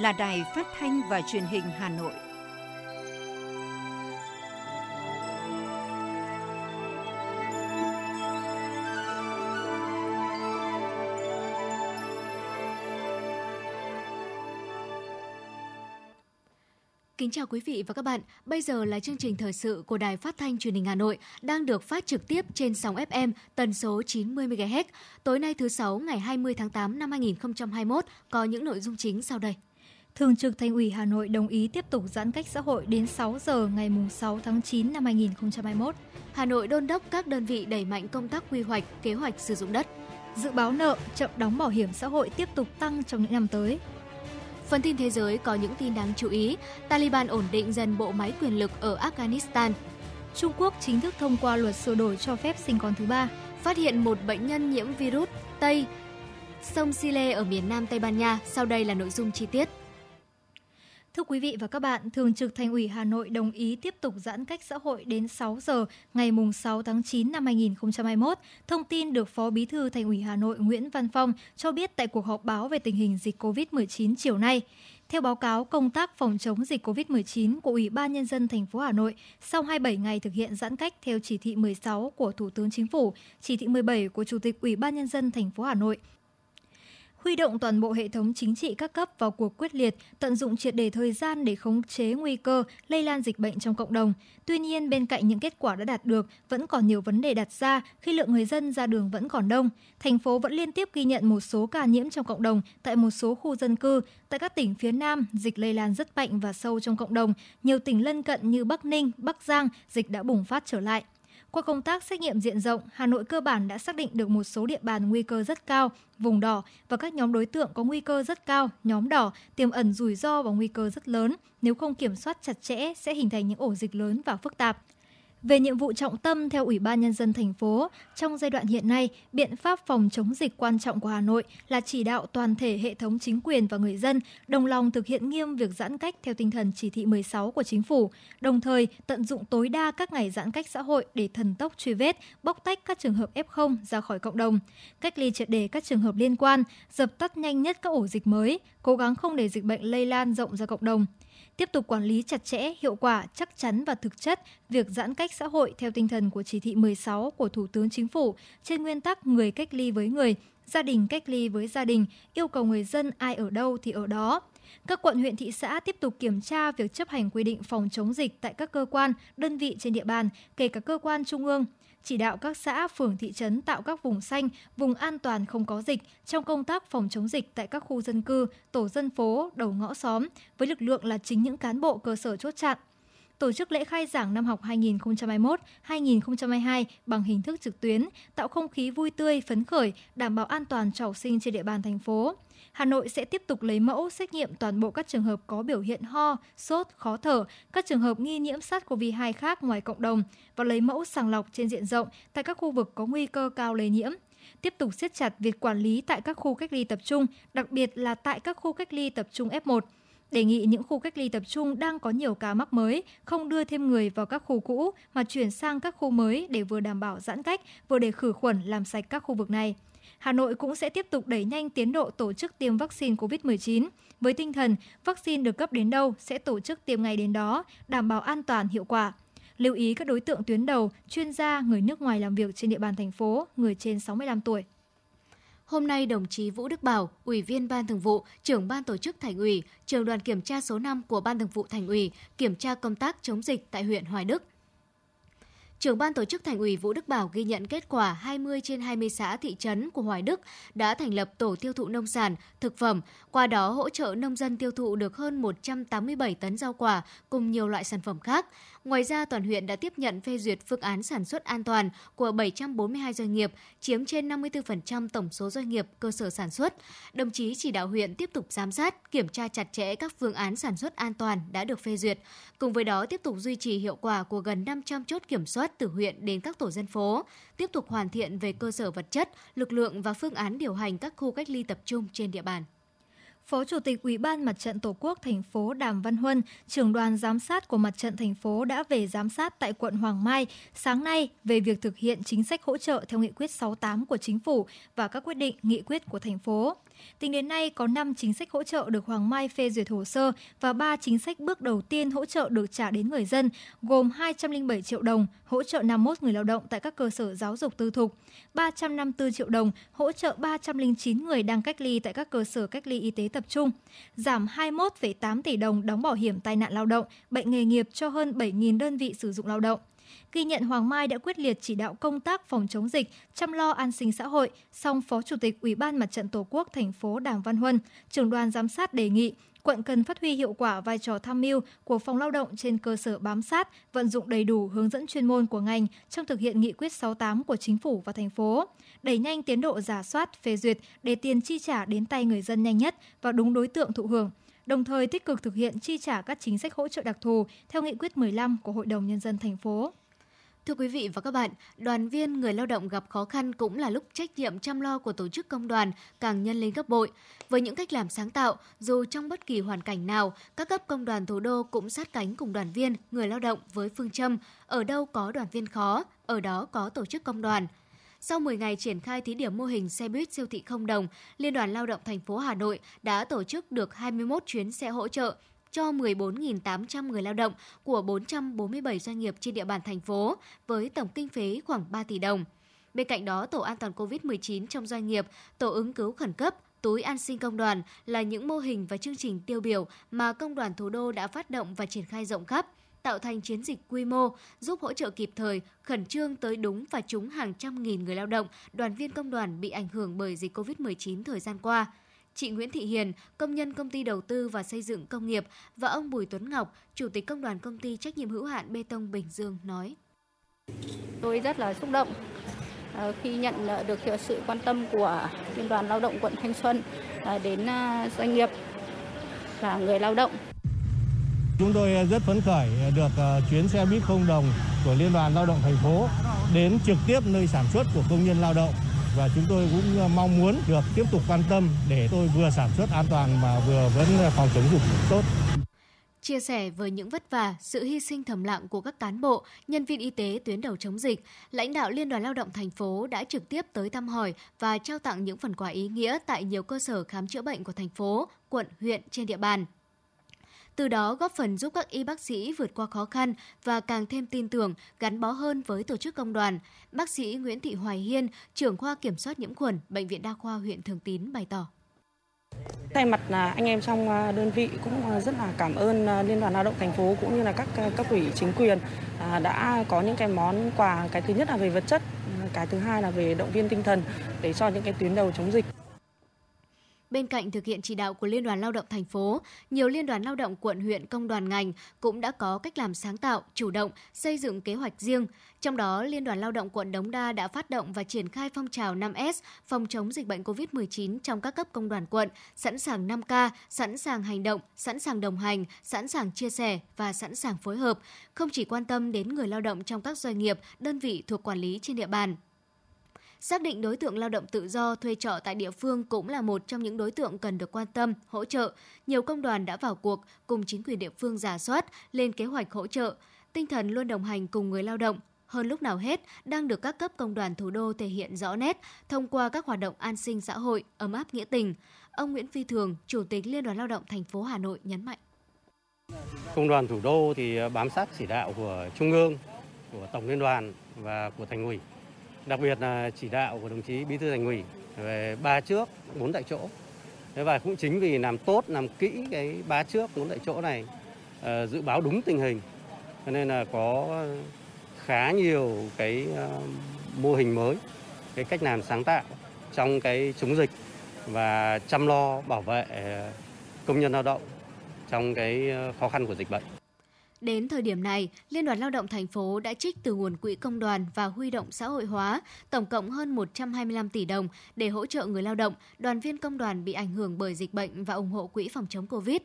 Là đài phát thanh và truyền hình Hà Nội. Kính chào quý vị và các bạn. Bây giờ là chương trình thời sự của Đài Phát thanh Truyền hình Hà Nội đang được phát trực tiếp trên sóng FM tần số 90 MHz. Tối nay thứ sáu, ngày 20 tháng 8 năm 2021 có những nội dung chính sau đây. Thường trực Thành ủy Hà Nội đồng ý tiếp tục giãn cách xã hội đến 6 giờ ngày 6 tháng 9 năm 2021. Hà Nội đôn đốc các đơn vị đẩy mạnh công tác quy hoạch, kế hoạch sử dụng đất. Dự báo nợ, chậm đóng bảo hiểm xã hội tiếp tục tăng trong những năm tới. Phần tin thế giới có những tin đáng chú ý. Taliban ổn định dần bộ máy quyền lực ở Afghanistan. Trung Quốc chính thức thông qua luật sửa đổi cho phép sinh con thứ ba. Phát hiện một bệnh nhân nhiễm virus Tây sông Sile ở miền Nam Tây Ban Nha. Sau đây là nội dung chi tiết. Thưa quý vị và các bạn, Thường trực Thành ủy Hà Nội đồng ý tiếp tục giãn cách xã hội đến 6 giờ ngày 6 tháng 9 năm 2021. Thông tin được Phó Bí thư Thành ủy Hà Nội Nguyễn Văn Phong cho biết tại cuộc họp báo về tình hình dịch COVID-19 chiều nay. Theo báo cáo công tác phòng chống dịch COVID-19 của Ủy ban Nhân dân thành phố Hà Nội, sau 27 ngày thực hiện giãn cách theo chỉ thị 16 của Thủ tướng Chính phủ, chỉ thị 17 của Chủ tịch Ủy ban Nhân dân thành phố Hà Nội, huy động toàn bộ hệ thống chính trị các cấp vào cuộc quyết liệt, tận dụng triệt đề thời gian để khống chế nguy cơ lây lan dịch bệnh trong cộng đồng. Tuy nhiên, bên cạnh những kết quả đã đạt được, vẫn còn nhiều vấn đề đặt ra khi lượng người dân ra đường vẫn còn đông. Thành phố vẫn liên tiếp ghi nhận một số ca nhiễm trong cộng đồng tại một số khu dân cư. Tại các tỉnh phía Nam, dịch lây lan rất mạnh và sâu trong cộng đồng. Nhiều tỉnh lân cận như Bắc Ninh, Bắc Giang, dịch đã bùng phát trở lại. Qua công tác xét nghiệm diện rộng, Hà Nội cơ bản đã xác định được một số địa bàn nguy cơ rất cao, vùng đỏ và các nhóm đối tượng có nguy cơ rất cao, nhóm đỏ, tiềm ẩn rủi ro và nguy cơ rất lớn. Nếu không kiểm soát chặt chẽ sẽ hình thành những ổ dịch lớn và phức tạp. Về nhiệm vụ trọng tâm theo Ủy ban Nhân dân thành phố, trong giai đoạn hiện nay, biện pháp phòng chống dịch quan trọng của Hà Nội là chỉ đạo toàn thể hệ thống chính quyền và người dân đồng lòng thực hiện nghiêm việc giãn cách theo tinh thần chỉ thị 16 của chính phủ, đồng thời tận dụng tối đa các ngày giãn cách xã hội để thần tốc truy vết, bóc tách các trường hợp F0 ra khỏi cộng đồng, cách ly triệt đề các trường hợp liên quan, dập tắt nhanh nhất các ổ dịch mới, cố gắng không để dịch bệnh lây lan rộng ra cộng đồng tiếp tục quản lý chặt chẽ, hiệu quả, chắc chắn và thực chất việc giãn cách xã hội theo tinh thần của chỉ thị 16 của Thủ tướng Chính phủ trên nguyên tắc người cách ly với người, gia đình cách ly với gia đình, yêu cầu người dân ai ở đâu thì ở đó. Các quận huyện thị xã tiếp tục kiểm tra việc chấp hành quy định phòng chống dịch tại các cơ quan, đơn vị trên địa bàn, kể cả cơ quan trung ương, chỉ đạo các xã, phường, thị trấn tạo các vùng xanh, vùng an toàn không có dịch trong công tác phòng chống dịch tại các khu dân cư, tổ dân phố, đầu ngõ xóm, với lực lượng là chính những cán bộ cơ sở chốt chặn tổ chức lễ khai giảng năm học 2021-2022 bằng hình thức trực tuyến, tạo không khí vui tươi, phấn khởi, đảm bảo an toàn cho học sinh trên địa bàn thành phố. Hà Nội sẽ tiếp tục lấy mẫu xét nghiệm toàn bộ các trường hợp có biểu hiện ho, sốt, khó thở, các trường hợp nghi nhiễm SARS-CoV-2 khác ngoài cộng đồng và lấy mẫu sàng lọc trên diện rộng tại các khu vực có nguy cơ cao lây nhiễm tiếp tục siết chặt việc quản lý tại các khu cách ly tập trung, đặc biệt là tại các khu cách ly tập trung F1. Đề nghị những khu cách ly tập trung đang có nhiều ca mắc mới không đưa thêm người vào các khu cũ mà chuyển sang các khu mới để vừa đảm bảo giãn cách, vừa để khử khuẩn làm sạch các khu vực này. Hà Nội cũng sẽ tiếp tục đẩy nhanh tiến độ tổ chức tiêm vaccine COVID-19 với tinh thần vaccine được cấp đến đâu sẽ tổ chức tiêm ngay đến đó, đảm bảo an toàn hiệu quả. Lưu ý các đối tượng tuyến đầu, chuyên gia, người nước ngoài làm việc trên địa bàn thành phố, người trên 65 tuổi. Hôm nay, đồng chí Vũ Đức Bảo, Ủy viên Ban Thường vụ, trưởng Ban Tổ chức Thành ủy, trưởng đoàn kiểm tra số 5 của Ban Thường vụ Thành ủy, kiểm tra công tác chống dịch tại huyện Hoài Đức. Trưởng ban tổ chức Thành ủy Vũ Đức Bảo ghi nhận kết quả 20 trên 20 xã thị trấn của Hoài Đức đã thành lập tổ tiêu thụ nông sản, thực phẩm, qua đó hỗ trợ nông dân tiêu thụ được hơn 187 tấn rau quả cùng nhiều loại sản phẩm khác. Ngoài ra, toàn huyện đã tiếp nhận phê duyệt phương án sản xuất an toàn của 742 doanh nghiệp, chiếm trên 54% tổng số doanh nghiệp cơ sở sản xuất. Đồng chí chỉ đạo huyện tiếp tục giám sát, kiểm tra chặt chẽ các phương án sản xuất an toàn đã được phê duyệt. Cùng với đó, tiếp tục duy trì hiệu quả của gần 500 chốt kiểm soát từ huyện đến các tổ dân phố, tiếp tục hoàn thiện về cơ sở vật chất, lực lượng và phương án điều hành các khu cách ly tập trung trên địa bàn. Phó Chủ tịch Ủy ban Mặt trận Tổ quốc thành phố Đàm Văn Huân, trưởng đoàn giám sát của Mặt trận thành phố đã về giám sát tại quận Hoàng Mai sáng nay về việc thực hiện chính sách hỗ trợ theo nghị quyết 68 của chính phủ và các quyết định nghị quyết của thành phố. Tính đến nay, có 5 chính sách hỗ trợ được Hoàng Mai phê duyệt hồ sơ và 3 chính sách bước đầu tiên hỗ trợ được trả đến người dân, gồm 207 triệu đồng hỗ trợ 51 người lao động tại các cơ sở giáo dục tư thục, 354 triệu đồng hỗ trợ 309 người đang cách ly tại các cơ sở cách ly y tế tập trung, giảm 21,8 tỷ đồng đóng bảo hiểm tai nạn lao động, bệnh nghề nghiệp cho hơn 7.000 đơn vị sử dụng lao động ghi nhận Hoàng Mai đã quyết liệt chỉ đạo công tác phòng chống dịch, chăm lo an sinh xã hội, song Phó Chủ tịch Ủy ban Mặt trận Tổ quốc thành phố Đàm Văn Huân, trưởng đoàn giám sát đề nghị quận cần phát huy hiệu quả vai trò tham mưu của phòng lao động trên cơ sở bám sát, vận dụng đầy đủ hướng dẫn chuyên môn của ngành trong thực hiện nghị quyết 68 của chính phủ và thành phố, đẩy nhanh tiến độ giả soát, phê duyệt để tiền chi trả đến tay người dân nhanh nhất và đúng đối tượng thụ hưởng đồng thời tích cực thực hiện chi trả các chính sách hỗ trợ đặc thù theo nghị quyết 15 của Hội đồng Nhân dân thành phố. Thưa quý vị và các bạn, đoàn viên người lao động gặp khó khăn cũng là lúc trách nhiệm chăm lo của tổ chức công đoàn càng nhân lên gấp bội. Với những cách làm sáng tạo, dù trong bất kỳ hoàn cảnh nào, các cấp công đoàn thủ đô cũng sát cánh cùng đoàn viên, người lao động với phương châm ở đâu có đoàn viên khó, ở đó có tổ chức công đoàn. Sau 10 ngày triển khai thí điểm mô hình xe buýt siêu thị không đồng, Liên đoàn Lao động thành phố Hà Nội đã tổ chức được 21 chuyến xe hỗ trợ cho 14.800 người lao động của 447 doanh nghiệp trên địa bàn thành phố với tổng kinh phí khoảng 3 tỷ đồng. Bên cạnh đó, tổ an toàn COVID-19 trong doanh nghiệp, tổ ứng cứu khẩn cấp, túi an sinh công đoàn là những mô hình và chương trình tiêu biểu mà công đoàn thủ đô đã phát động và triển khai rộng khắp, tạo thành chiến dịch quy mô, giúp hỗ trợ kịp thời, khẩn trương tới đúng và trúng hàng trăm nghìn người lao động, đoàn viên công đoàn bị ảnh hưởng bởi dịch COVID-19 thời gian qua chị Nguyễn Thị Hiền, công nhân công ty đầu tư và xây dựng công nghiệp và ông Bùi Tuấn Ngọc, chủ tịch công đoàn công ty trách nhiệm hữu hạn bê tông Bình Dương nói: Tôi rất là xúc động ờ, khi nhận được sự quan tâm của Liên đoàn Lao động quận Thanh Xuân ờ, đến ờ, doanh nghiệp và người lao động. Chúng tôi rất phấn khởi được chuyến xe buýt không đồng của Liên đoàn Lao động thành phố đến trực tiếp nơi sản xuất của công nhân lao động và chúng tôi cũng ờ, mong muốn được tiếp tục quan tâm để tôi vừa sản xuất an toàn mà vừa vẫn ờ, phòng chống dịch tốt. Chia sẻ với những vất vả, sự hy sinh thầm lặng của các cán bộ, nhân viên y tế tuyến đầu chống dịch, lãnh đạo Liên đoàn Lao động thành phố đã trực tiếp tới thăm hỏi và trao tặng những phần quà ý nghĩa tại nhiều cơ sở khám chữa bệnh của thành phố, quận, huyện trên địa bàn từ đó góp phần giúp các y bác sĩ vượt qua khó khăn và càng thêm tin tưởng, gắn bó hơn với tổ chức công đoàn. Bác sĩ Nguyễn Thị Hoài Hiên, trưởng khoa kiểm soát nhiễm khuẩn, Bệnh viện Đa khoa huyện Thường Tín bày tỏ. Thay mặt à, anh em trong à, đơn vị cũng à, rất là cảm ơn Liên đoàn Lao động thành phố cũng như là các cấp ủy chính quyền đã có những cái món quà. Cái thứ nhất là về vật chất, cái thứ hai là về động viên tinh thần để cho những cái tuyến đầu chống dịch. Bên cạnh thực hiện chỉ đạo của Liên đoàn Lao động thành phố, nhiều liên đoàn lao động quận huyện công đoàn ngành cũng đã có cách làm sáng tạo, chủ động, xây dựng kế hoạch riêng. Trong đó, Liên đoàn Lao động quận Đống Đa đã phát động và triển khai phong trào 5S phòng chống dịch bệnh COVID-19 trong các cấp công đoàn quận, sẵn sàng 5K, sẵn sàng hành động, sẵn sàng đồng hành, sẵn sàng chia sẻ và sẵn sàng phối hợp, không chỉ quan tâm đến người lao động trong các doanh nghiệp, đơn vị thuộc quản lý trên địa bàn Xác định đối tượng lao động tự do thuê trọ tại địa phương cũng là một trong những đối tượng cần được quan tâm, hỗ trợ. Nhiều công đoàn đã vào cuộc cùng chính quyền địa phương giả soát, lên kế hoạch hỗ trợ. Tinh thần luôn đồng hành cùng người lao động, hơn lúc nào hết đang được các cấp công đoàn thủ đô thể hiện rõ nét thông qua các hoạt động an sinh xã hội, ấm áp nghĩa tình. Ông Nguyễn Phi Thường, Chủ tịch Liên đoàn Lao động thành phố Hà Nội nhấn mạnh. Công đoàn thủ đô thì bám sát chỉ đạo của Trung ương, của Tổng Liên đoàn và của Thành ủy đặc biệt là chỉ đạo của đồng chí Bí thư Thành ủy về ba trước bốn tại chỗ. Thế và cũng chính vì làm tốt, làm kỹ cái ba trước bốn tại chỗ này, ờ, dự báo đúng tình hình, cho nên là có khá nhiều cái ờ, mô hình mới, cái cách làm sáng tạo trong cái chống dịch và chăm lo bảo vệ công nhân lao động trong cái ờ, khó khăn của dịch bệnh. Đến thời điểm này, Liên đoàn Lao động thành phố đã trích từ nguồn quỹ công đoàn và huy động xã hội hóa tổng cộng hơn 125 tỷ đồng để hỗ trợ người lao động, đoàn viên công đoàn bị ảnh hưởng bởi dịch bệnh và ủng hộ quỹ phòng chống Covid.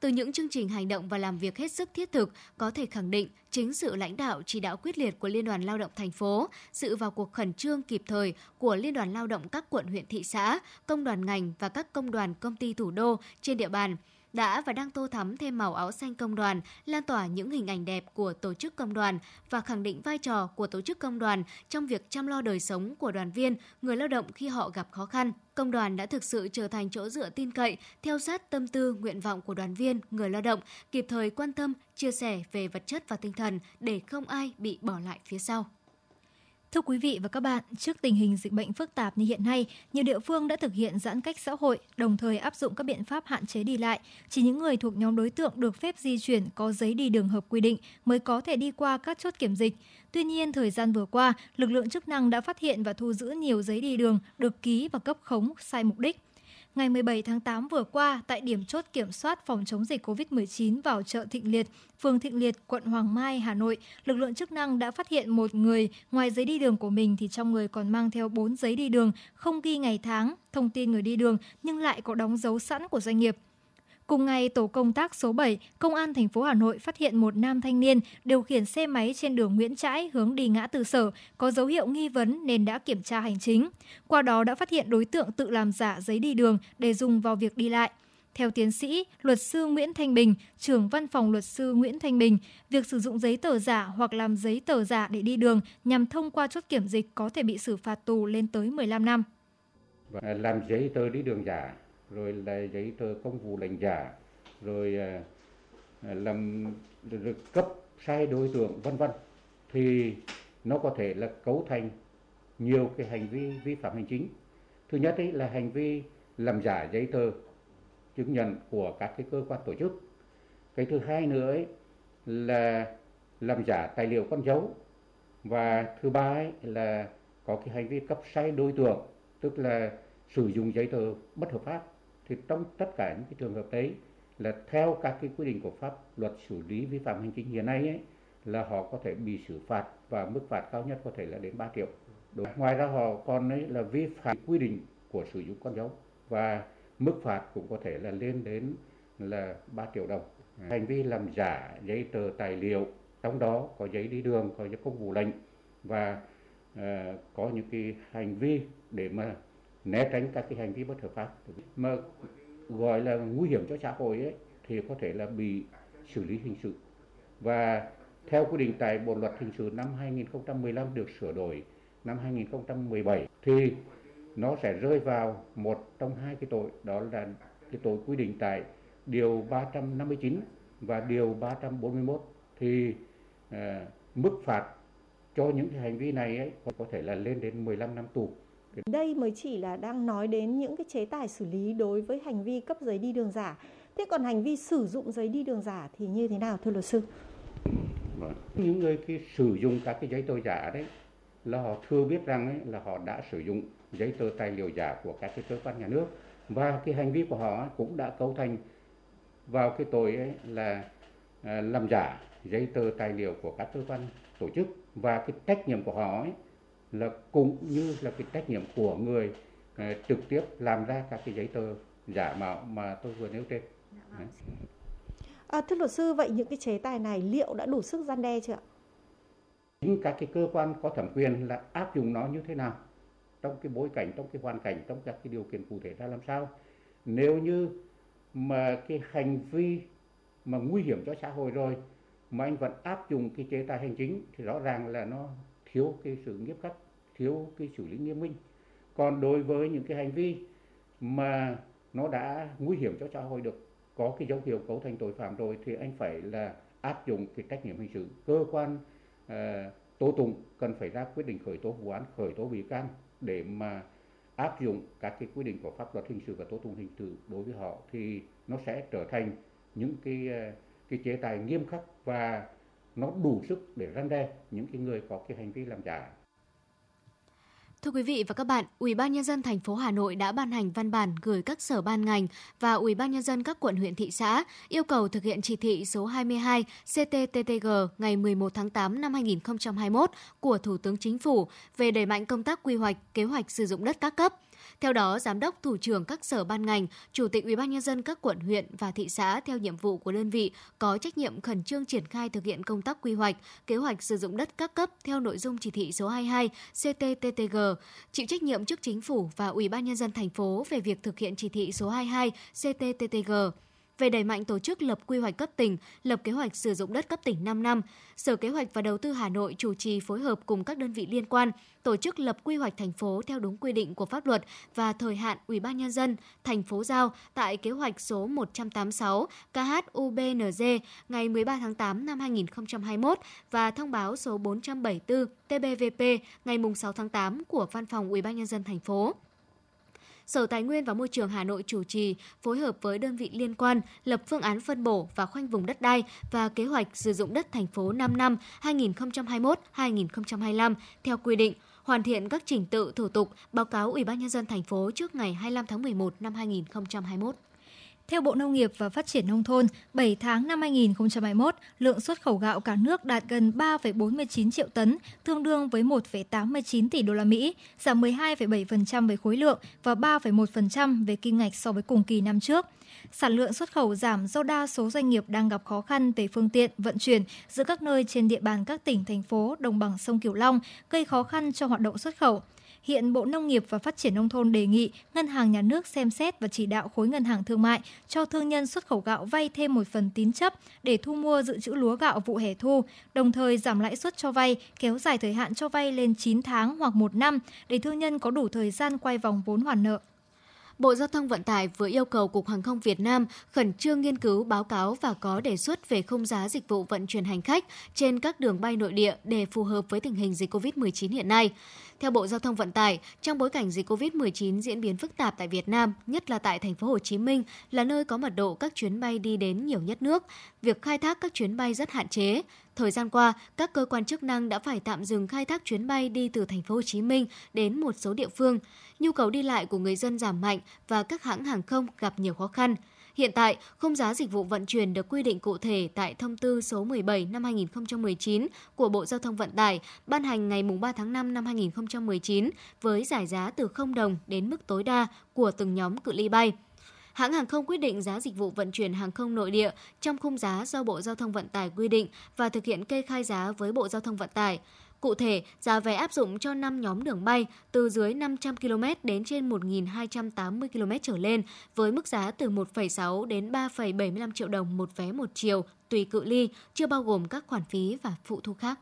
Từ những chương trình hành động và làm việc hết sức thiết thực, có thể khẳng định chính sự lãnh đạo chỉ đạo quyết liệt của Liên đoàn Lao động thành phố, sự vào cuộc khẩn trương kịp thời của Liên đoàn Lao động các quận huyện thị xã, công đoàn ngành và các công đoàn công ty thủ đô trên địa bàn đã và đang tô thắm thêm màu áo xanh công đoàn, lan tỏa những hình ảnh đẹp của tổ chức công đoàn và khẳng định vai trò của tổ chức công đoàn trong việc chăm lo đời sống của đoàn viên, người lao động khi họ gặp khó khăn. Công đoàn đã thực sự trở thành chỗ dựa tin cậy, theo sát tâm tư, nguyện vọng của đoàn viên, người lao động, kịp thời quan tâm, chia sẻ về vật chất và tinh thần để không ai bị bỏ lại phía sau. Thưa quý vị và các bạn, trước tình hình dịch bệnh phức tạp như hiện nay, nhiều địa phương đã thực hiện giãn cách xã hội, đồng thời áp dụng các biện pháp hạn chế đi lại. Chỉ những người thuộc nhóm đối tượng được phép di chuyển có giấy đi đường hợp quy định mới có thể đi qua các chốt kiểm dịch. Tuy nhiên, thời gian vừa qua, lực lượng chức năng đã phát hiện và thu giữ nhiều giấy đi đường được ký và cấp khống sai mục đích. Ngày 17 tháng 8 vừa qua, tại điểm chốt kiểm soát phòng chống dịch COVID-19 vào chợ Thịnh Liệt, phường Thịnh Liệt, quận Hoàng Mai, Hà Nội, lực lượng chức năng đã phát hiện một người ngoài giấy đi đường của mình thì trong người còn mang theo 4 giấy đi đường, không ghi ngày tháng, thông tin người đi đường nhưng lại có đóng dấu sẵn của doanh nghiệp. Cùng ngày, tổ công tác số 7, Công an thành phố Hà Nội phát hiện một nam thanh niên điều khiển xe máy trên đường Nguyễn Trãi hướng đi ngã tư sở có dấu hiệu nghi vấn nên đã kiểm tra hành chính. Qua đó đã phát hiện đối tượng tự làm giả giấy đi đường để dùng vào việc đi lại. Theo tiến sĩ, luật sư Nguyễn Thanh Bình, trưởng văn phòng luật sư Nguyễn Thanh Bình, việc sử dụng giấy tờ giả hoặc làm giấy tờ giả để đi đường nhằm thông qua chốt kiểm dịch có thể bị xử phạt tù lên tới 15 năm. Làm giấy tờ đi đường giả rồi là giấy tờ công vụ đánh giả, rồi à, à, làm rồi cấp sai đối tượng, vân vân. Thì nó có thể là cấu thành nhiều cái hành vi vi phạm hành chính. Thứ nhất ấy là hành vi làm giả giấy tờ chứng nhận của các cái cơ quan tổ chức. Cái thứ hai nữa ấy là làm giả tài liệu con dấu. Và thứ ba ấy là có cái hành vi cấp sai đối tượng, tức là sử dụng giấy tờ bất hợp pháp thì trong tất cả những cái trường hợp đấy là theo các cái quy định của pháp luật xử lý vi phạm hành chính hiện nay ấy, là họ có thể bị xử phạt và mức phạt cao nhất có thể là đến 3 triệu. Đúng. Ngoài ra họ còn ấy là vi phạm quy định của sử dụng con dấu và mức phạt cũng có thể là lên đến là 3 triệu đồng. Hành vi làm giả giấy tờ tài liệu, trong đó có giấy đi đường, có giấy công vụ lệnh và uh, có những cái hành vi để mà né tránh các cái hành vi bất hợp pháp. Mà gọi là nguy hiểm cho xã hội ấy, thì có thể là bị xử lý hình sự. Và theo quy định tại bộ luật hình sự năm 2015 được sửa đổi năm 2017 thì nó sẽ rơi vào một trong hai cái tội đó là cái tội quy định tại điều 359 và điều 341 thì uh, mức phạt cho những cái hành vi này ấy có thể là lên đến 15 năm tù. Đây mới chỉ là đang nói đến những cái chế tài xử lý đối với hành vi cấp giấy đi đường giả. Thế còn hành vi sử dụng giấy đi đường giả thì như thế nào thưa luật sư? Vâng. Những người khi sử dụng các cái giấy tờ giả đấy là họ thừa biết rằng ấy, là họ đã sử dụng giấy tờ tài liệu giả của các cái cơ quan nhà nước và cái hành vi của họ cũng đã cấu thành vào cái tội ấy là à, làm giả giấy tờ tài liệu của các cơ quan tổ chức và cái trách nhiệm của họ ấy là cũng như là cái trách nhiệm của người uh, trực tiếp làm ra các cái giấy tờ giả mạo mà tôi vừa nêu trên. À, thưa luật sư, vậy những cái chế tài này liệu đã đủ sức gian đe chưa ạ? Chính các cái cơ quan có thẩm quyền là áp dụng nó như thế nào? Trong cái bối cảnh, trong cái hoàn cảnh, trong các cái điều kiện cụ thể ra làm sao? Nếu như mà cái hành vi mà nguy hiểm cho xã hội rồi mà anh vẫn áp dụng cái chế tài hành chính thì rõ ràng là nó thiếu cái sự nghiêm khắc thiếu cái xử lý nghiêm minh. Còn đối với những cái hành vi mà nó đã nguy hiểm cho xã hội được có cái dấu hiệu cấu thành tội phạm rồi thì anh phải là áp dụng cái trách nhiệm hình sự. Cơ quan uh, tố tụng cần phải ra quyết định khởi tố vụ án khởi tố bị can để mà áp dụng các cái quy định của pháp luật hình sự và tố tụng hình sự đối với họ thì nó sẽ trở thành những cái ờ, cái chế tài nghiêm khắc và nó đủ sức để răn đe những cái người có cái hành vi làm giả. Thưa quý vị và các bạn, Ủy ban nhân dân thành phố Hà Nội đã ban hành văn bản gửi các sở ban ngành và Ủy ban nhân dân các quận huyện thị xã yêu cầu thực hiện chỉ thị số 22 CTTTG ngày 11 tháng 8 năm 2021 của Thủ tướng Chính phủ về đẩy mạnh công tác quy hoạch, kế hoạch sử dụng đất các cấp theo đó, giám đốc, thủ trưởng các sở ban ngành, chủ tịch Ủy ban nhân dân các quận huyện và thị xã theo nhiệm vụ của đơn vị có trách nhiệm khẩn trương triển khai thực hiện công tác quy hoạch, kế hoạch sử dụng đất các cấp theo nội dung chỉ thị số 22 CTTTG, chịu trách nhiệm trước chính phủ và Ủy ban nhân dân thành phố về việc thực hiện chỉ thị số 22 CTTTG về đẩy mạnh tổ chức lập quy hoạch cấp tỉnh, lập kế hoạch sử dụng đất cấp tỉnh 5 năm. Sở Kế hoạch và Đầu tư Hà Nội chủ trì phối hợp cùng các đơn vị liên quan tổ chức lập quy hoạch thành phố theo đúng quy định của pháp luật và thời hạn Ủy ban nhân dân thành phố giao tại kế hoạch số 186 KHUBNZ ngày 13 tháng 8 năm 2021 và thông báo số 474 TBVP ngày 6 tháng 8 của Văn phòng Ủy ban nhân dân thành phố. Sở Tài nguyên và Môi trường Hà Nội chủ trì, phối hợp với đơn vị liên quan lập phương án phân bổ và khoanh vùng đất đai và kế hoạch sử dụng đất thành phố 5 năm 2021-2025 theo quy định, hoàn thiện các trình tự thủ tục, báo cáo Ủy ban nhân dân thành phố trước ngày 25 tháng 11 năm 2021. Theo Bộ Nông nghiệp và Phát triển Nông thôn, 7 tháng năm 2021, lượng xuất khẩu gạo cả nước đạt gần 3,49 triệu tấn, tương đương với 1,89 tỷ đô la Mỹ, giảm 12,7% về khối lượng và 3,1% về kim ngạch so với cùng kỳ năm trước. Sản lượng xuất khẩu giảm do đa số doanh nghiệp đang gặp khó khăn về phương tiện vận chuyển giữa các nơi trên địa bàn các tỉnh, thành phố, đồng bằng sông Cửu Long, gây khó khăn cho hoạt động xuất khẩu. Hiện Bộ Nông nghiệp và Phát triển Nông thôn đề nghị Ngân hàng Nhà nước xem xét và chỉ đạo khối ngân hàng thương mại cho thương nhân xuất khẩu gạo vay thêm một phần tín chấp để thu mua dự trữ lúa gạo vụ hè thu, đồng thời giảm lãi suất cho vay, kéo dài thời hạn cho vay lên 9 tháng hoặc 1 năm để thương nhân có đủ thời gian quay vòng vốn hoàn nợ. Bộ Giao thông Vận tải vừa yêu cầu Cục Hàng không Việt Nam khẩn trương nghiên cứu báo cáo và có đề xuất về khung giá dịch vụ vận chuyển hành khách trên các đường bay nội địa để phù hợp với tình hình dịch COVID-19 hiện nay. Theo Bộ Giao thông Vận tải, trong bối cảnh dịch COVID-19 diễn biến phức tạp tại Việt Nam, nhất là tại thành phố Hồ Chí Minh là nơi có mật độ các chuyến bay đi đến nhiều nhất nước, việc khai thác các chuyến bay rất hạn chế. Thời gian qua, các cơ quan chức năng đã phải tạm dừng khai thác chuyến bay đi từ thành phố Hồ Chí Minh đến một số địa phương. Nhu cầu đi lại của người dân giảm mạnh và các hãng hàng không gặp nhiều khó khăn. Hiện tại, khung giá dịch vụ vận chuyển được quy định cụ thể tại thông tư số 17 năm 2019 của Bộ Giao thông Vận tải ban hành ngày 3 tháng 5 năm 2019 với giải giá từ 0 đồng đến mức tối đa của từng nhóm cự ly bay. Hãng hàng không quyết định giá dịch vụ vận chuyển hàng không nội địa trong khung giá do Bộ Giao thông Vận tải quy định và thực hiện kê khai giá với Bộ Giao thông Vận tải. Cụ thể, giá vé áp dụng cho 5 nhóm đường bay từ dưới 500 km đến trên 1.280 km trở lên với mức giá từ 1,6 đến 3,75 triệu đồng một vé một chiều tùy cự ly, chưa bao gồm các khoản phí và phụ thu khác.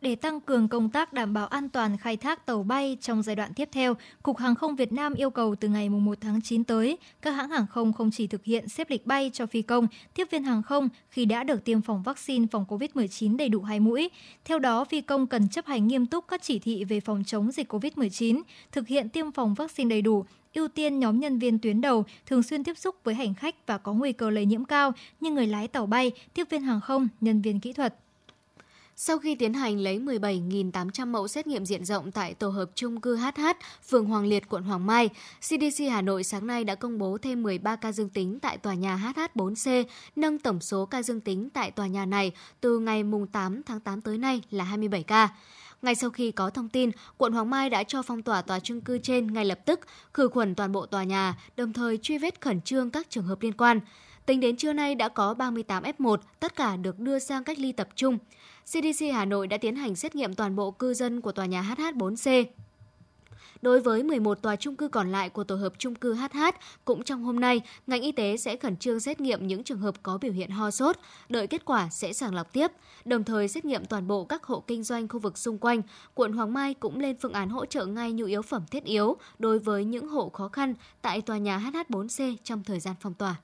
Để tăng cường công tác đảm bảo an toàn khai thác tàu bay trong giai đoạn tiếp theo, Cục Hàng không Việt Nam yêu cầu từ ngày 1 tháng 9 tới, các hãng hàng không không chỉ thực hiện xếp lịch bay cho phi công, tiếp viên hàng không khi đã được tiêm phòng vaccine phòng COVID-19 đầy đủ hai mũi. Theo đó, phi công cần chấp hành nghiêm túc các chỉ thị về phòng chống dịch COVID-19, thực hiện tiêm phòng vaccine đầy đủ, ưu tiên nhóm nhân viên tuyến đầu thường xuyên tiếp xúc với hành khách và có nguy cơ lây nhiễm cao như người lái tàu bay, tiếp viên hàng không, nhân viên kỹ thuật. Sau khi tiến hành lấy 17.800 mẫu xét nghiệm diện rộng tại tổ hợp chung cư HH, phường Hoàng Liệt, quận Hoàng Mai, CDC Hà Nội sáng nay đã công bố thêm 13 ca dương tính tại tòa nhà HH4C, nâng tổng số ca dương tính tại tòa nhà này từ ngày 8 tháng 8 tới nay là 27 ca. Ngay sau khi có thông tin, quận Hoàng Mai đã cho phong tỏa tòa chung cư trên ngay lập tức, khử khuẩn toàn bộ tòa nhà, đồng thời truy vết khẩn trương các trường hợp liên quan. Tính đến trưa nay đã có 38 F1, tất cả được đưa sang cách ly tập trung. CDC Hà Nội đã tiến hành xét nghiệm toàn bộ cư dân của tòa nhà HH4C. Đối với 11 tòa trung cư còn lại của tổ hợp trung cư HH, cũng trong hôm nay, ngành y tế sẽ khẩn trương xét nghiệm những trường hợp có biểu hiện ho sốt, đợi kết quả sẽ sàng lọc tiếp, đồng thời xét nghiệm toàn bộ các hộ kinh doanh khu vực xung quanh. Quận Hoàng Mai cũng lên phương án hỗ trợ ngay nhu yếu phẩm thiết yếu đối với những hộ khó khăn tại tòa nhà HH4C trong thời gian phong tỏa.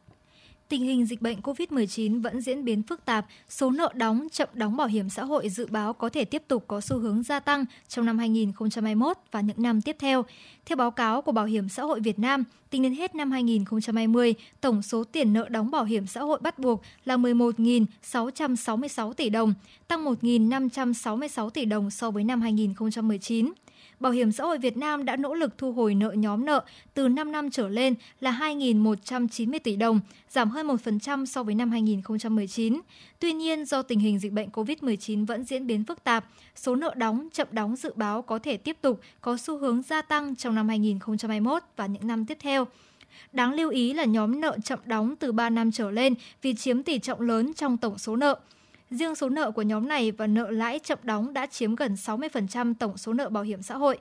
Tình hình dịch bệnh COVID-19 vẫn diễn biến phức tạp, số nợ đóng, chậm đóng bảo hiểm xã hội dự báo có thể tiếp tục có xu hướng gia tăng trong năm 2021 và những năm tiếp theo. Theo báo cáo của Bảo hiểm xã hội Việt Nam, tính đến hết năm 2020, tổng số tiền nợ đóng bảo hiểm xã hội bắt buộc là 11.666 tỷ đồng, tăng 1.566 tỷ đồng so với năm 2019. Bảo hiểm xã hội Việt Nam đã nỗ lực thu hồi nợ nhóm nợ từ 5 năm trở lên là 2.190 tỷ đồng, giảm hơn 1% so với năm 2019. Tuy nhiên, do tình hình dịch bệnh COVID-19 vẫn diễn biến phức tạp, số nợ đóng, chậm đóng dự báo có thể tiếp tục có xu hướng gia tăng trong năm 2021 và những năm tiếp theo. Đáng lưu ý là nhóm nợ chậm đóng từ 3 năm trở lên vì chiếm tỷ trọng lớn trong tổng số nợ. Riêng số nợ của nhóm này và nợ lãi chậm đóng đã chiếm gần 60% tổng số nợ bảo hiểm xã hội.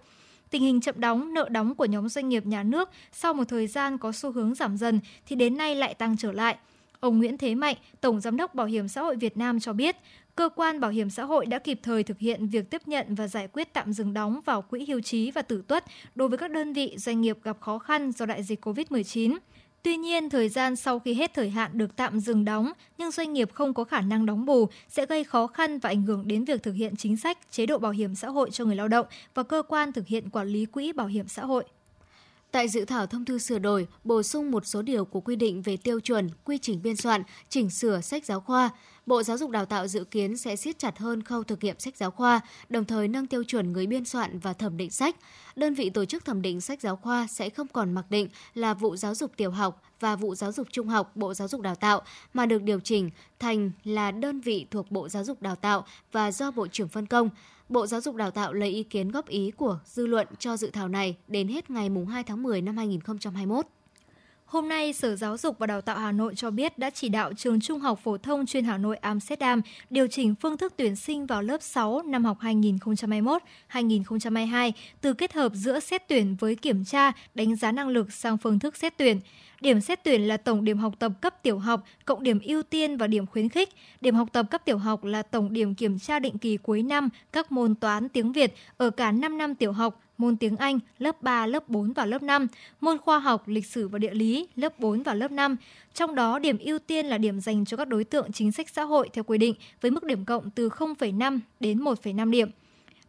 Tình hình chậm đóng, nợ đóng của nhóm doanh nghiệp nhà nước sau một thời gian có xu hướng giảm dần thì đến nay lại tăng trở lại. Ông Nguyễn Thế Mạnh, Tổng Giám đốc Bảo hiểm xã hội Việt Nam cho biết, cơ quan bảo hiểm xã hội đã kịp thời thực hiện việc tiếp nhận và giải quyết tạm dừng đóng vào quỹ hưu trí và tử tuất đối với các đơn vị doanh nghiệp gặp khó khăn do đại dịch COVID-19. Tuy nhiên, thời gian sau khi hết thời hạn được tạm dừng đóng, nhưng doanh nghiệp không có khả năng đóng bù sẽ gây khó khăn và ảnh hưởng đến việc thực hiện chính sách, chế độ bảo hiểm xã hội cho người lao động và cơ quan thực hiện quản lý quỹ bảo hiểm xã hội. Tại dự thảo thông tư sửa đổi, bổ sung một số điều của quy định về tiêu chuẩn, quy trình biên soạn, chỉnh sửa sách giáo khoa, Bộ Giáo dục Đào tạo dự kiến sẽ siết chặt hơn khâu thực nghiệm sách giáo khoa, đồng thời nâng tiêu chuẩn người biên soạn và thẩm định sách. Đơn vị tổ chức thẩm định sách giáo khoa sẽ không còn mặc định là vụ giáo dục tiểu học và vụ giáo dục trung học Bộ Giáo dục Đào tạo mà được điều chỉnh thành là đơn vị thuộc Bộ Giáo dục Đào tạo và do Bộ trưởng phân công. Bộ Giáo dục Đào tạo lấy ý kiến góp ý của dư luận cho dự thảo này đến hết ngày 2 tháng 10 năm 2021. Hôm nay, Sở Giáo dục và Đào tạo Hà Nội cho biết đã chỉ đạo trường Trung học phổ thông chuyên Hà Nội Amsterdam điều chỉnh phương thức tuyển sinh vào lớp 6 năm học 2021-2022 từ kết hợp giữa xét tuyển với kiểm tra, đánh giá năng lực sang phương thức xét tuyển. Điểm xét tuyển là tổng điểm học tập cấp tiểu học, cộng điểm ưu tiên và điểm khuyến khích. Điểm học tập cấp tiểu học là tổng điểm kiểm tra định kỳ cuối năm các môn toán tiếng Việt ở cả 5 năm tiểu học, môn tiếng Anh lớp 3, lớp 4 và lớp 5, môn khoa học, lịch sử và địa lý lớp 4 và lớp 5. Trong đó, điểm ưu tiên là điểm dành cho các đối tượng chính sách xã hội theo quy định với mức điểm cộng từ 0,5 đến 1,5 điểm.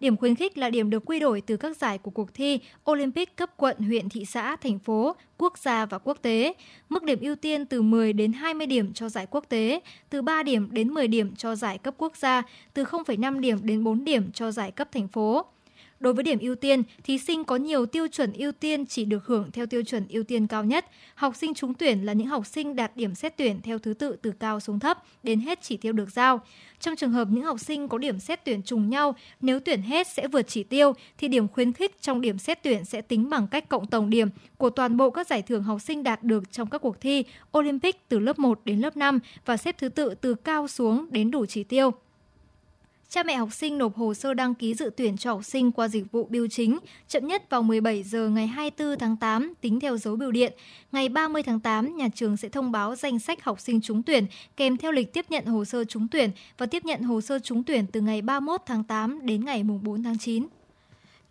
Điểm khuyến khích là điểm được quy đổi từ các giải của cuộc thi Olympic cấp quận, huyện, thị xã, thành phố, quốc gia và quốc tế. Mức điểm ưu tiên từ 10 đến 20 điểm cho giải quốc tế, từ 3 điểm đến 10 điểm cho giải cấp quốc gia, từ 0,5 điểm đến 4 điểm cho giải cấp thành phố. Đối với điểm ưu tiên, thí sinh có nhiều tiêu chuẩn ưu tiên chỉ được hưởng theo tiêu chuẩn ưu tiên cao nhất. Học sinh trúng tuyển là những học sinh đạt điểm xét tuyển theo thứ tự từ cao xuống thấp đến hết chỉ tiêu được giao. Trong trường hợp những học sinh có điểm xét tuyển trùng nhau, nếu tuyển hết sẽ vượt chỉ tiêu thì điểm khuyến khích trong điểm xét tuyển sẽ tính bằng cách cộng tổng điểm của toàn bộ các giải thưởng học sinh đạt được trong các cuộc thi Olympic từ lớp 1 đến lớp 5 và xếp thứ tự từ cao xuống đến đủ chỉ tiêu. Cha mẹ học sinh nộp hồ sơ đăng ký dự tuyển cho học sinh qua dịch vụ biêu chính chậm nhất vào 17 giờ ngày 24 tháng 8 tính theo dấu biểu điện. Ngày 30 tháng 8, nhà trường sẽ thông báo danh sách học sinh trúng tuyển kèm theo lịch tiếp nhận hồ sơ trúng tuyển và tiếp nhận hồ sơ trúng tuyển từ ngày 31 tháng 8 đến ngày 4 tháng 9.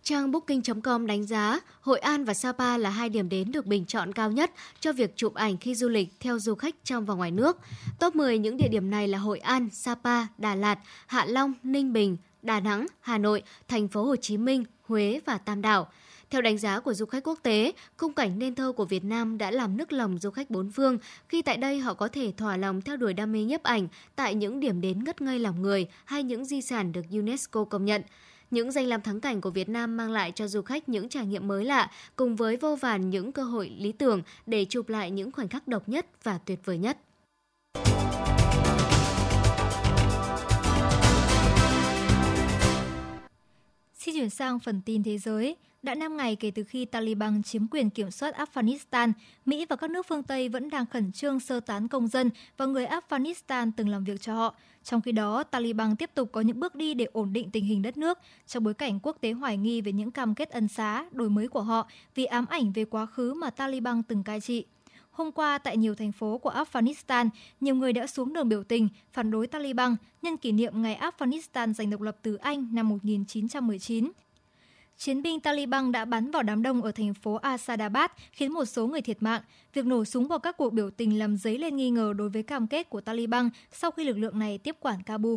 Trang Booking.com đánh giá Hội An và Sapa là hai điểm đến được bình chọn cao nhất cho việc chụp ảnh khi du lịch theo du khách trong và ngoài nước. Top 10 những địa điểm này là Hội An, Sapa, Đà Lạt, Hạ Long, Ninh Bình, Đà Nẵng, Hà Nội, thành phố Hồ Chí Minh, Huế và Tam Đảo. Theo đánh giá của du khách quốc tế, khung cảnh nên thơ của Việt Nam đã làm nức lòng du khách bốn phương khi tại đây họ có thể thỏa lòng theo đuổi đam mê nhấp ảnh tại những điểm đến ngất ngây lòng người hay những di sản được UNESCO công nhận. Những danh lam thắng cảnh của Việt Nam mang lại cho du khách những trải nghiệm mới lạ, cùng với vô vàn những cơ hội lý tưởng để chụp lại những khoảnh khắc độc nhất và tuyệt vời nhất. Xin chuyển sang phần tin thế giới. Đã 5 ngày kể từ khi Taliban chiếm quyền kiểm soát Afghanistan, Mỹ và các nước phương Tây vẫn đang khẩn trương sơ tán công dân và người Afghanistan từng làm việc cho họ. Trong khi đó, Taliban tiếp tục có những bước đi để ổn định tình hình đất nước trong bối cảnh quốc tế hoài nghi về những cam kết ân xá, đổi mới của họ vì ám ảnh về quá khứ mà Taliban từng cai trị. Hôm qua, tại nhiều thành phố của Afghanistan, nhiều người đã xuống đường biểu tình phản đối Taliban nhân kỷ niệm ngày Afghanistan giành độc lập từ Anh năm 1919. Chiến binh Taliban đã bắn vào đám đông ở thành phố Asadabad, khiến một số người thiệt mạng. Việc nổ súng vào các cuộc biểu tình làm dấy lên nghi ngờ đối với cam kết của Taliban sau khi lực lượng này tiếp quản Kabul.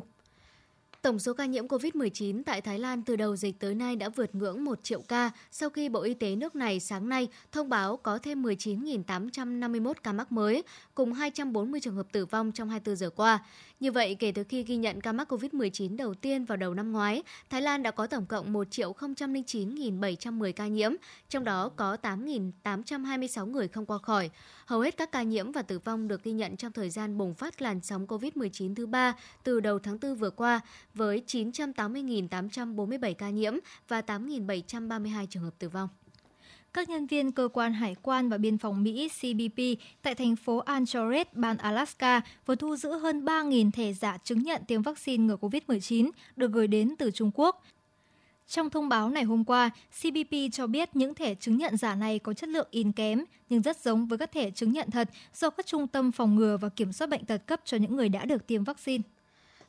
Tổng số ca nhiễm COVID-19 tại Thái Lan từ đầu dịch tới nay đã vượt ngưỡng 1 triệu ca sau khi Bộ Y tế nước này sáng nay thông báo có thêm 19.851 ca mắc mới, cùng 240 trường hợp tử vong trong 24 giờ qua. Như vậy, kể từ khi ghi nhận ca mắc COVID-19 đầu tiên vào đầu năm ngoái, Thái Lan đã có tổng cộng 1.009.710 ca nhiễm, trong đó có 8.826 người không qua khỏi. Hầu hết các ca nhiễm và tử vong được ghi nhận trong thời gian bùng phát làn sóng COVID-19 thứ ba từ đầu tháng 4 vừa qua, với 980.847 ca nhiễm và 8.732 trường hợp tử vong các nhân viên cơ quan hải quan và biên phòng Mỹ CBP tại thành phố Anchorage, bang Alaska vừa thu giữ hơn 3.000 thẻ giả chứng nhận tiêm vaccine ngừa COVID-19 được gửi đến từ Trung Quốc. Trong thông báo này hôm qua, CBP cho biết những thẻ chứng nhận giả này có chất lượng in kém nhưng rất giống với các thẻ chứng nhận thật do các trung tâm phòng ngừa và kiểm soát bệnh tật cấp cho những người đã được tiêm vaccine.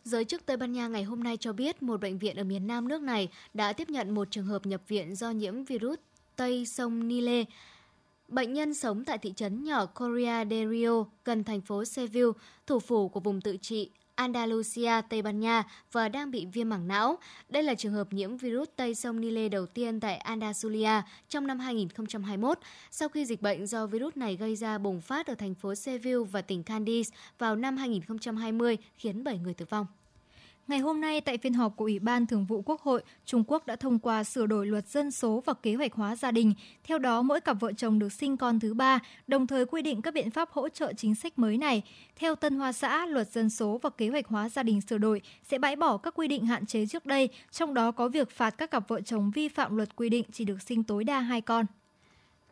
Giới chức Tây Ban Nha ngày hôm nay cho biết một bệnh viện ở miền nam nước này đã tiếp nhận một trường hợp nhập viện do nhiễm virus Tây sông Nile. Bệnh nhân sống tại thị trấn nhỏ Correa de Rio, gần thành phố Seville, thủ phủ của vùng tự trị Andalusia, Tây Ban Nha và đang bị viêm mảng não. Đây là trường hợp nhiễm virus Tây sông Nile đầu tiên tại Andalusia trong năm 2021, sau khi dịch bệnh do virus này gây ra bùng phát ở thành phố Seville và tỉnh Cadiz vào năm 2020, khiến 7 người tử vong. Ngày hôm nay, tại phiên họp của Ủy ban Thường vụ Quốc hội, Trung Quốc đã thông qua sửa đổi luật dân số và kế hoạch hóa gia đình. Theo đó, mỗi cặp vợ chồng được sinh con thứ ba, đồng thời quy định các biện pháp hỗ trợ chính sách mới này. Theo Tân Hoa Xã, luật dân số và kế hoạch hóa gia đình sửa đổi sẽ bãi bỏ các quy định hạn chế trước đây, trong đó có việc phạt các cặp vợ chồng vi phạm luật quy định chỉ được sinh tối đa hai con.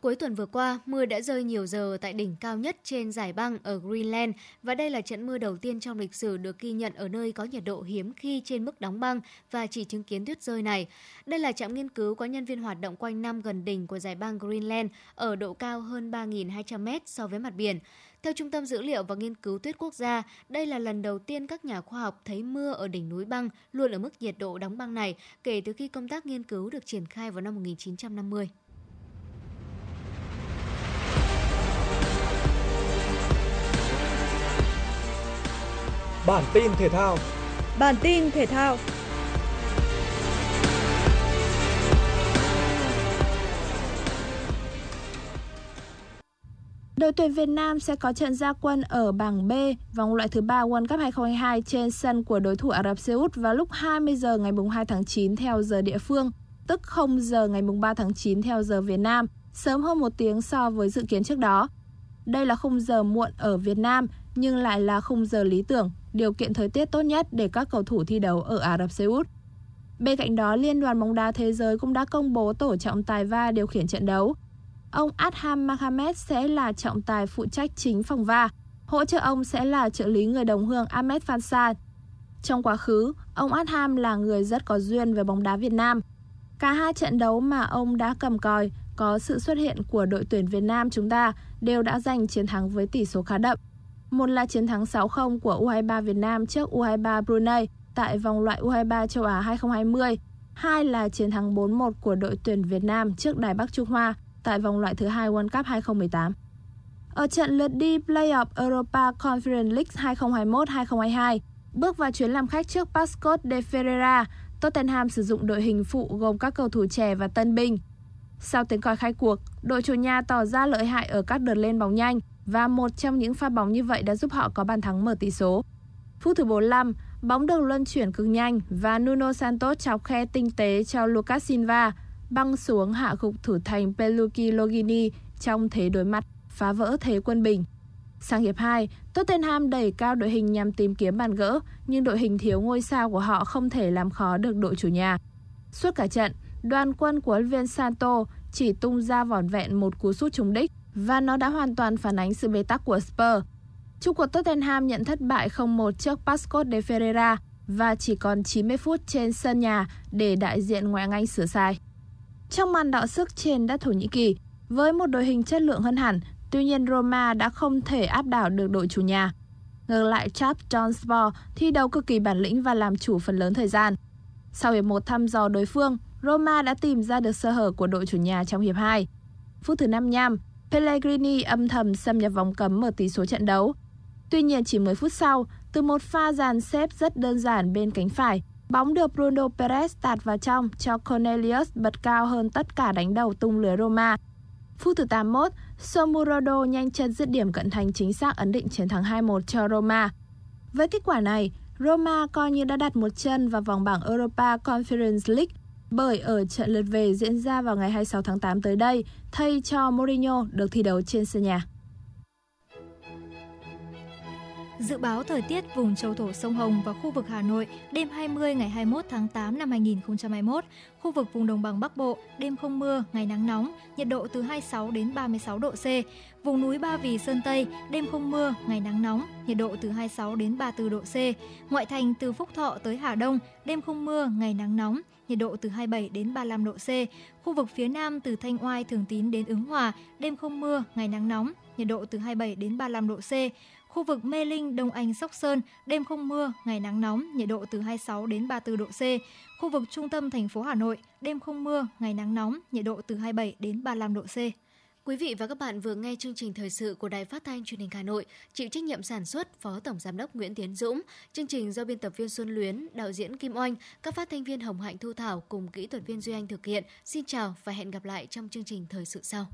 Cuối tuần vừa qua, mưa đã rơi nhiều giờ tại đỉnh cao nhất trên giải băng ở Greenland và đây là trận mưa đầu tiên trong lịch sử được ghi nhận ở nơi có nhiệt độ hiếm khi trên mức đóng băng và chỉ chứng kiến tuyết rơi này. Đây là trạm nghiên cứu có nhân viên hoạt động quanh năm gần đỉnh của giải băng Greenland ở độ cao hơn 3.200 mét so với mặt biển. Theo Trung tâm Dữ liệu và Nghiên cứu Tuyết Quốc gia, đây là lần đầu tiên các nhà khoa học thấy mưa ở đỉnh núi băng luôn ở mức nhiệt độ đóng băng này kể từ khi công tác nghiên cứu được triển khai vào năm 1950. Bản tin thể thao. Bản tin thể thao. Đội tuyển Việt Nam sẽ có trận gia quân ở bảng B vòng loại thứ ba World Cup 2022 trên sân của đối thủ Ả Rập Xê Út vào lúc 20 giờ ngày 2 tháng 9 theo giờ địa phương, tức 0 giờ ngày 3 tháng 9 theo giờ Việt Nam, sớm hơn một tiếng so với dự kiến trước đó. Đây là khung giờ muộn ở Việt Nam nhưng lại là khung giờ lý tưởng điều kiện thời tiết tốt nhất để các cầu thủ thi đấu ở Ả Rập Xê Út. Bên cạnh đó, Liên đoàn bóng đá thế giới cũng đã công bố tổ trọng tài va điều khiển trận đấu. Ông Adham Mohamed sẽ là trọng tài phụ trách chính phòng va. Hỗ trợ ông sẽ là trợ lý người đồng hương Ahmed Fansa. Trong quá khứ, ông Adham là người rất có duyên với bóng đá Việt Nam. Cả hai trận đấu mà ông đã cầm còi có sự xuất hiện của đội tuyển Việt Nam chúng ta đều đã giành chiến thắng với tỷ số khá đậm. Một là chiến thắng 6-0 của U23 Việt Nam trước U23 Brunei tại vòng loại U23 châu Á 2020. Hai là chiến thắng 4-1 của đội tuyển Việt Nam trước Đài Bắc Trung Hoa tại vòng loại thứ hai World Cup 2018. Ở trận lượt đi Playoff Europa Conference League 2021-2022, bước vào chuyến làm khách trước Pascot de Ferreira, Tottenham sử dụng đội hình phụ gồm các cầu thủ trẻ và tân binh. Sau tiếng còi khai cuộc, đội chủ nhà tỏ ra lợi hại ở các đợt lên bóng nhanh và một trong những pha bóng như vậy đã giúp họ có bàn thắng mở tỷ số. Phút thứ 45, bóng được luân chuyển cực nhanh và Nuno Santos chọc khe tinh tế cho Lucas Silva băng xuống hạ gục thủ thành Peluki Logini trong thế đối mặt, phá vỡ thế quân bình. Sang hiệp 2, Tottenham đẩy cao đội hình nhằm tìm kiếm bàn gỡ, nhưng đội hình thiếu ngôi sao của họ không thể làm khó được đội chủ nhà. Suốt cả trận, đoàn quân của Alvin Santo chỉ tung ra vỏn vẹn một cú sút trúng đích và nó đã hoàn toàn phản ánh sự bế tắc của Spurs. Trung cuộc Tottenham nhận thất bại 0-1 trước Pascot de Ferreira và chỉ còn 90 phút trên sân nhà để đại diện ngoại ngay Anh sửa sai. Trong màn đọ sức trên đất Thổ Nhĩ Kỳ, với một đội hình chất lượng hơn hẳn, tuy nhiên Roma đã không thể áp đảo được đội chủ nhà. Ngược lại, Chad Johnsport thi đấu cực kỳ bản lĩnh và làm chủ phần lớn thời gian. Sau hiệp 1 thăm dò đối phương, Roma đã tìm ra được sơ hở của đội chủ nhà trong hiệp 2. Phút thứ 55, Pellegrini âm thầm xâm nhập vòng cấm mở tỷ số trận đấu. Tuy nhiên chỉ 10 phút sau, từ một pha dàn xếp rất đơn giản bên cánh phải, bóng được Bruno Perez tạt vào trong cho Cornelius bật cao hơn tất cả đánh đầu tung lưới Roma. Phút thứ 81, Somurodo nhanh chân dứt điểm cận thành chính xác ấn định chiến thắng 2-1 cho Roma. Với kết quả này, Roma coi như đã đặt một chân vào vòng bảng Europa Conference League bởi ở trận lượt về diễn ra vào ngày 26 tháng 8 tới đây, thay cho Mourinho được thi đấu trên sân nhà. Dự báo thời tiết vùng châu thổ sông Hồng và khu vực Hà Nội đêm 20 ngày 21 tháng 8 năm 2021, khu vực vùng đồng bằng Bắc Bộ đêm không mưa, ngày nắng nóng, nhiệt độ từ 26 đến 36 độ C. Vùng núi Ba Vì Sơn Tây đêm không mưa, ngày nắng nóng, nhiệt độ từ 26 đến 34 độ C. Ngoại thành từ Phúc Thọ tới Hà Đông đêm không mưa, ngày nắng nóng, nhiệt độ từ 27 đến 35 độ C. Khu vực phía Nam từ Thanh Oai, Thường Tín đến Ứng Hòa đêm không mưa, ngày nắng nóng, nhiệt độ từ 27 đến 35 độ C. Khu vực Mê Linh, Đông Anh, Sóc Sơn, đêm không mưa, ngày nắng nóng, nhiệt độ từ 26 đến 34 độ C. Khu vực trung tâm thành phố Hà Nội, đêm không mưa, ngày nắng nóng, nhiệt độ từ 27 đến 35 độ C. Quý vị và các bạn vừa nghe chương trình thời sự của Đài Phát thanh Truyền hình Hà Nội, chịu trách nhiệm sản xuất Phó Tổng giám đốc Nguyễn Tiến Dũng, chương trình do biên tập viên Xuân Luyến, đạo diễn Kim Oanh, các phát thanh viên Hồng Hạnh Thu Thảo cùng kỹ thuật viên Duy Anh thực hiện. Xin chào và hẹn gặp lại trong chương trình thời sự sau.